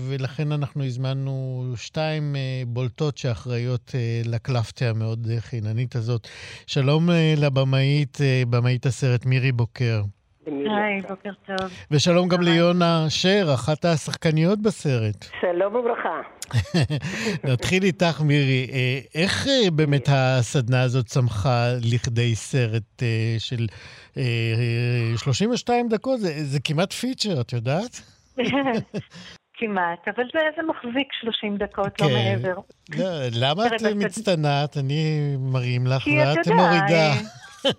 ולכן אנחנו הזמנו שתיים בולטות שאחראיות לקלפטה המאוד חיננית הזאת. שלום לבמאית, במאית הסרט מירי בוקר. היי, בוקר טוב. ושלום גם ליונה שר, אחת השחקניות בסרט. שלום וברכה. נתחיל איתך, מירי. אה, איך אה, באמת הסדנה הזאת צמחה לכדי סרט אה, של 32 דקות? זה, זה כמעט פיצ'ר, את יודעת? כמעט, אבל זה, זה מחזיק 30 דקות, לא כן. לא מעבר. למה את מצטנעת? אני מרים לך ואת מורידה.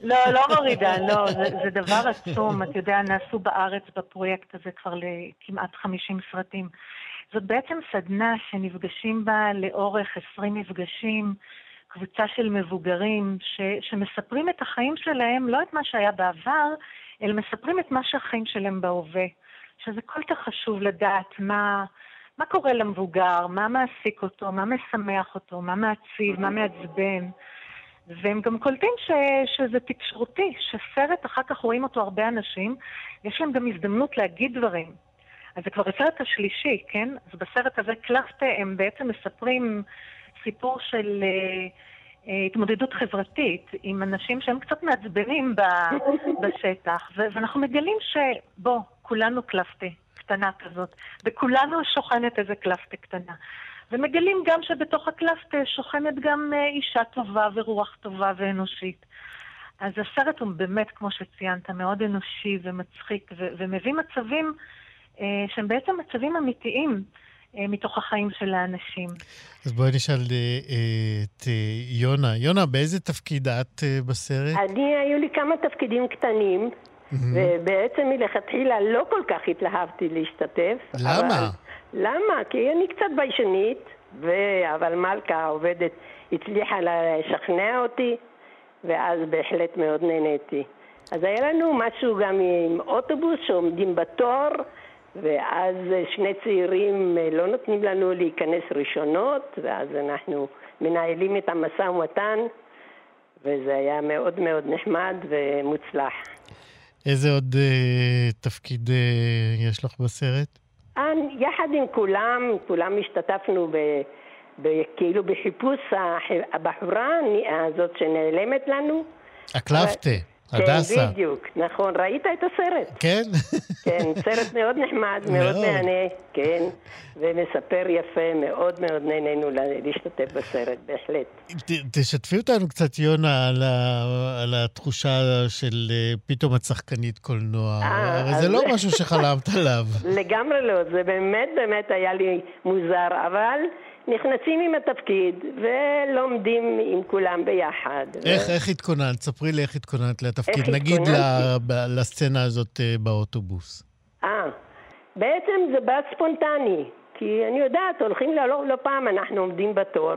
לא, לא מורידה, לא, זה, זה דבר עצום. אתה יודע, נעשו בארץ בפרויקט הזה כבר לכמעט 50 סרטים. זאת בעצם סדנה שנפגשים בה לאורך 20 מפגשים, קבוצה של מבוגרים ש, שמספרים את החיים שלהם, לא את מה שהיה בעבר, אלא מספרים את מה שהחיים שלהם בהווה. שזה כל כך חשוב לדעת מה, מה קורה למבוגר, מה מעסיק אותו, מה משמח אותו, מה מעציב, מה מעצבן. והם גם קולטים ש, שזה תקשורתי, שסרט, אחר כך רואים אותו הרבה אנשים, יש להם גם הזדמנות להגיד דברים. אז זה כבר הסרט השלישי, כן? אז בסרט הזה קלפטה הם בעצם מספרים סיפור של אה, אה, התמודדות חברתית עם אנשים שהם קצת מעצבנים ב, בשטח, ו- ואנחנו מגלים שבוא, כולנו קלפטה קטנה כזאת, בכולנו שוכנת איזה קלפטה קטנה. ומגלים גם שבתוך הקלפטה שוכנת גם אה, אישה טובה ורוח טובה ואנושית. אז הסרט הוא באמת, כמו שציינת, מאוד אנושי ומצחיק, ו- ומביא מצבים אה, שהם בעצם מצבים אמיתיים. אה, מתוך החיים של האנשים. אז בואי נשאל אה, את יונה. יונה, באיזה תפקיד את בסרט? אני, היו לי כמה תפקידים קטנים, ובעצם מלכתחילה לא כל כך התלהבתי להשתתף. למה? אבל... למה? כי אני קצת ביישנית, ו... אבל מלכה העובדת הצליחה לשכנע אותי, ואז בהחלט מאוד נהניתי. אז היה לנו משהו גם עם אוטובוס שעומדים בתור, ואז שני צעירים אה, לא נותנים לנו להיכנס ראשונות, ואז אנחנו מנהלים את המשא ומתן, וזה היה מאוד מאוד נחמד ומוצלח. איזה עוד uh, תפקיד uh, יש לך בסרט? יחד עם כולם, כולם השתתפנו ב... כאילו בחיפוש הבחורה הזאת שנעלמת לנו. הקלפטה. הדסה. כן, בדיוק, נכון. ראית את הסרט? כן. כן, סרט מאוד נחמד, מאוד מהנה, כן, ומספר יפה, מאוד מאוד נהנינו להשתתף בסרט, בהחלט. תשתפי אותנו קצת, יונה, על, ה, על התחושה של אה, פתאום את שחקנית קולנוע. אה, הרי זה לא משהו שחלמת עליו. לגמרי לא, זה באמת באמת היה לי מוזר, אבל... נכנסים עם התפקיד ולומדים עם כולם ביחד. איך, ו... איך התכוננת? ספרי לי איך התכוננת לתפקיד. איך נגיד התכוננתי? לסצנה הזאת אה, באוטובוס. אה, בעצם זה בא ספונטני. כי אני יודעת, הולכים לא, לא, לא פעם אנחנו עומדים בתור.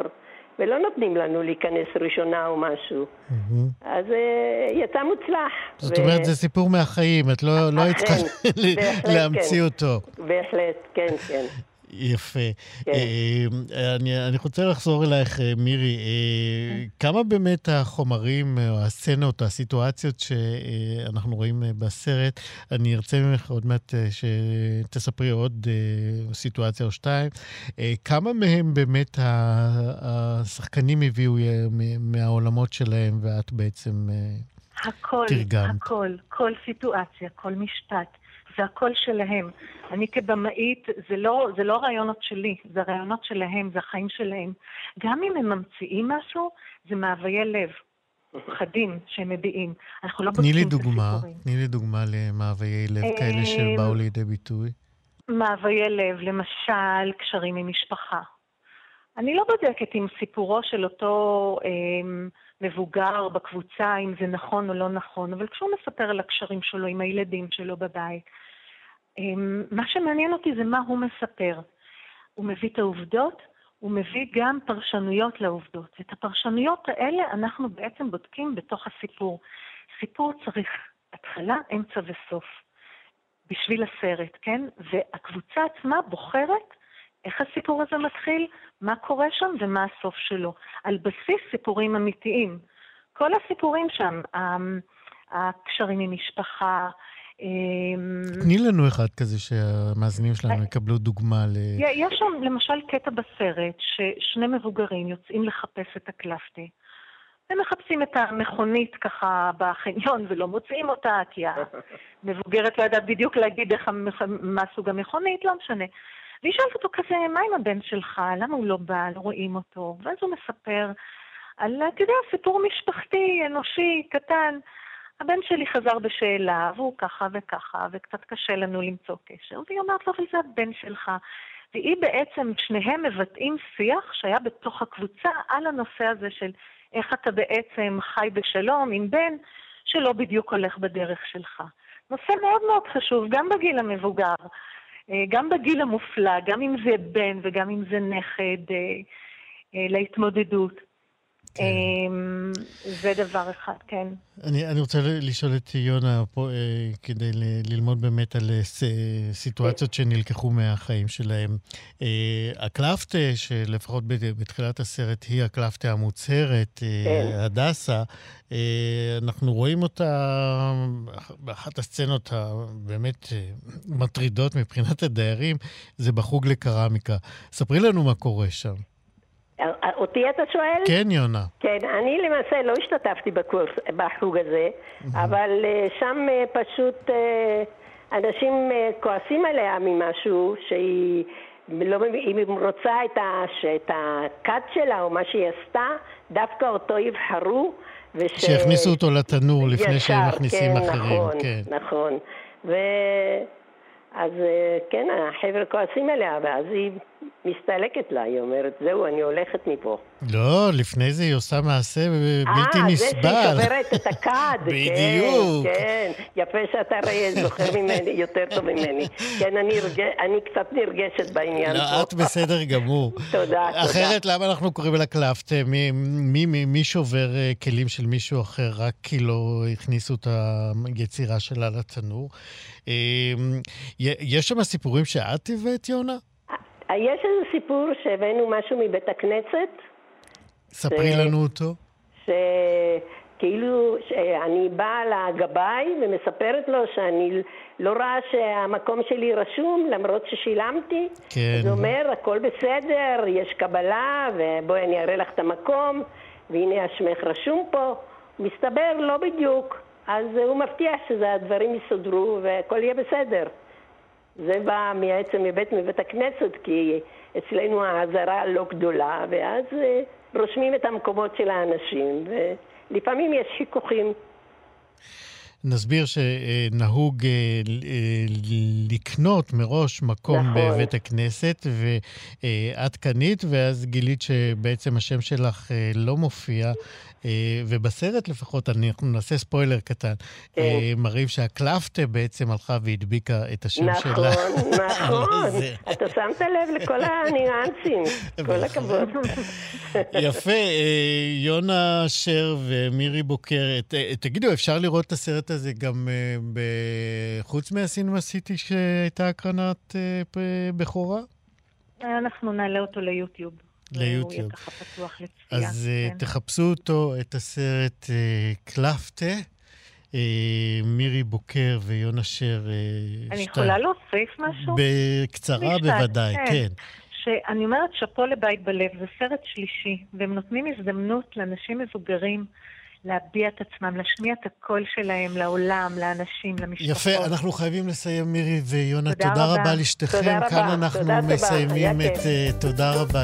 ולא נותנים לנו להיכנס ראשונה או משהו. Mm-hmm. אז uh, יצא מוצלח. זאת ו... אומרת, זה סיפור מהחיים, את לא, לא היית צריכה להמציא כן. אותו. בהחלט, כן, כן. יפה. כן. אה, אני, אני רוצה לחזור אלייך, אה, מירי. אה, כן. כמה באמת החומרים, או הסצנות, או הסיטואציות שאנחנו רואים בסרט, אני ארצה ממך עוד מעט שתספרי עוד סיטואציה או שתיים, כמה מהם באמת השחקנים הביאו מהעולמות שלהם, ואת בעצם הכל, תרגמת? הכל, כל סיטואציה, כל משפט. זה הכל שלהם. אני כבמאית, זה לא, זה לא רעיונות שלי, זה רעיונות שלהם, זה החיים שלהם. גם אם הם ממציאים משהו, זה מאוויי לב. חדים שהם מביעים. אנחנו לא בודקים את הסיפורים. תני לי דוגמה למאוויי לב כאלה שבאו לידי ביטוי. מאוויי לב, למשל קשרים עם משפחה. אני לא בודקת אם סיפורו של אותו אה, מבוגר בקבוצה, אם זה נכון או לא נכון, אבל כשהוא מספר על הקשרים שלו עם הילדים שלו בבית, אה, מה שמעניין אותי זה מה הוא מספר. הוא מביא את העובדות, הוא מביא גם פרשנויות לעובדות. את הפרשנויות האלה אנחנו בעצם בודקים בתוך הסיפור. סיפור צריך התחלה, אמצע וסוף. בשביל הסרט, כן? והקבוצה עצמה בוחרת איך הסיפור הזה מתחיל, מה קורה שם ומה הסוף שלו, על בסיס סיפורים אמיתיים. כל הסיפורים שם, הקשרים עם משפחה, אמ, תני לנו אחד כזה שהמאזינים שלנו אה, יקבלו דוגמה ל... יש שם למשל קטע בסרט ששני מבוגרים יוצאים לחפש את הקלפטי. הם מחפשים את המכונית ככה בחניון ולא מוצאים אותה, כי המבוגרת לא יודעת בדיוק להגיד איך, מה סוג המכונית, לא משנה. והיא שואלת אותו כזה, מה עם הבן שלך? למה הוא לא בא? לא רואים אותו. ואז הוא מספר על, אתה יודע, סיפור משפחתי, אנושי, קטן. הבן שלי חזר בשאלה, והוא ככה וככה, וקצת קשה לנו למצוא קשר. והיא אומרת לו, אבל זה הבן שלך. והיא בעצם, שניהם מבטאים שיח שהיה בתוך הקבוצה על הנושא הזה של איך אתה בעצם חי בשלום עם בן שלא בדיוק הולך בדרך שלך. נושא מאוד מאוד חשוב, גם בגיל המבוגר, גם בגיל המופלא, גם אם זה בן וגם אם זה נכד, אה, אה, להתמודדות. כן. אמ, זה דבר אחד, כן. אני, אני רוצה לשאול את יונה פה אה, כדי ל, ללמוד באמת על אה, סיטואציות שנלקחו מהחיים שלהם. אה, הקלפטה, שלפחות בתחילת הסרט היא הקלפטה המוצהרת, אה, כן. הדסה, אה, אנחנו רואים אותה באחת הסצנות הבאמת אה, מטרידות מבחינת הדיירים, זה בחוג לקרמיקה. ספרי לנו מה קורה שם. אותי אתה שואל? כן, יונה. כן, אני למעשה לא השתתפתי בקורס, בחוג הזה, אבל uh, שם uh, פשוט uh, אנשים כועסים עליה ממשהו שהיא... לא, אם היא רוצה את, ה, את הכת שלה או מה שהיא עשתה, דווקא אותו יבחרו. וש... שיכניסו אותו לתנור לפני ישר, שהם מכניסים כן, אחרים. נכון, כן, נכון. ו... אז אה, כן, החבר'ה כועסים עליה, ואז היא מסתלקת לה, היא אומרת, זהו, אני הולכת מפה. לא, לפני זה היא עושה מעשה בלתי 아, נסבל. אה, זה שהיא שוברת את הכד. כן, בדיוק. כן, כן, יפה שאתה הרי זוכר ממני, יותר טוב ממני. כן, אני, הרג... אני קצת נרגשת בעניין לא, פה. את בסדר גמור. תודה, תודה. אחרת, למה אנחנו קוראים לה קלפטה? מי, מי, מי, מי שובר אה, כלים של מישהו אחר רק כי לא הכניסו את היצירה שלה לתנור? אמ, יש שם סיפורים שאת הבאת, יונה? יש איזה סיפור שהבאנו משהו מבית הכנסת. ספרי ש... לנו אותו. שכאילו, אני באה לגבאי ומספרת לו שאני לא רואה שהמקום שלי רשום למרות ששילמתי. כן. אז הוא אומר, הכל בסדר, יש קבלה, ובואי אני אראה לך את המקום, והנה השמך רשום פה. מסתבר, לא בדיוק. אז הוא מבטיח שהדברים יסודרו והכל יהיה בסדר. זה בא בעצם מבית, מבית הכנסת, כי אצלנו האזהרה לא גדולה, ואז אה, רושמים את המקומות של האנשים, ולפעמים יש חיכוכים. נסביר שנהוג אה, אה, לקנות מראש מקום נכון. בבית הכנסת, ואת קנית, ואז גילית שבעצם השם שלך לא מופיע. אה, ובסרט לפחות, אנחנו נעשה ספוילר קטן, כן. אה, מראים שהקלפטה בעצם הלכה והדביקה את השם נכון, שלה. נכון, נכון. אתה שמת לב לכל הניואנסים, כל הכבוד. יפה, אה, יונה שר ומירי בוקר, תגידו, אפשר לראות את הסרט הזה גם חוץ מהסינמה סיטי שהייתה הקרנת בכורה? אנחנו נעלה אותו ליוטיוב. ליוטיוב. הוא יהיה ככה פתוח לצפייה. אז אה, כן. תחפשו אותו, את הסרט אה, קלפטה. אה, מירי בוקר ויונה שר. אני יכולה להוסיף משהו? בקצרה בוודאי, כן. כן. שאני אומרת, שאפו לבית בלב, זה סרט שלישי, והם נותנים הזדמנות לאנשים מבוגרים להביע את עצמם, להשמיע את הקול שלהם לעולם, לאנשים, למשפחות. יפה, אנחנו חייבים לסיים, מירי ויונה. תודה, תודה רבה לשתיכם. תודה רבה. כאן אנחנו תודה מסיימים את... Uh, תודה רבה.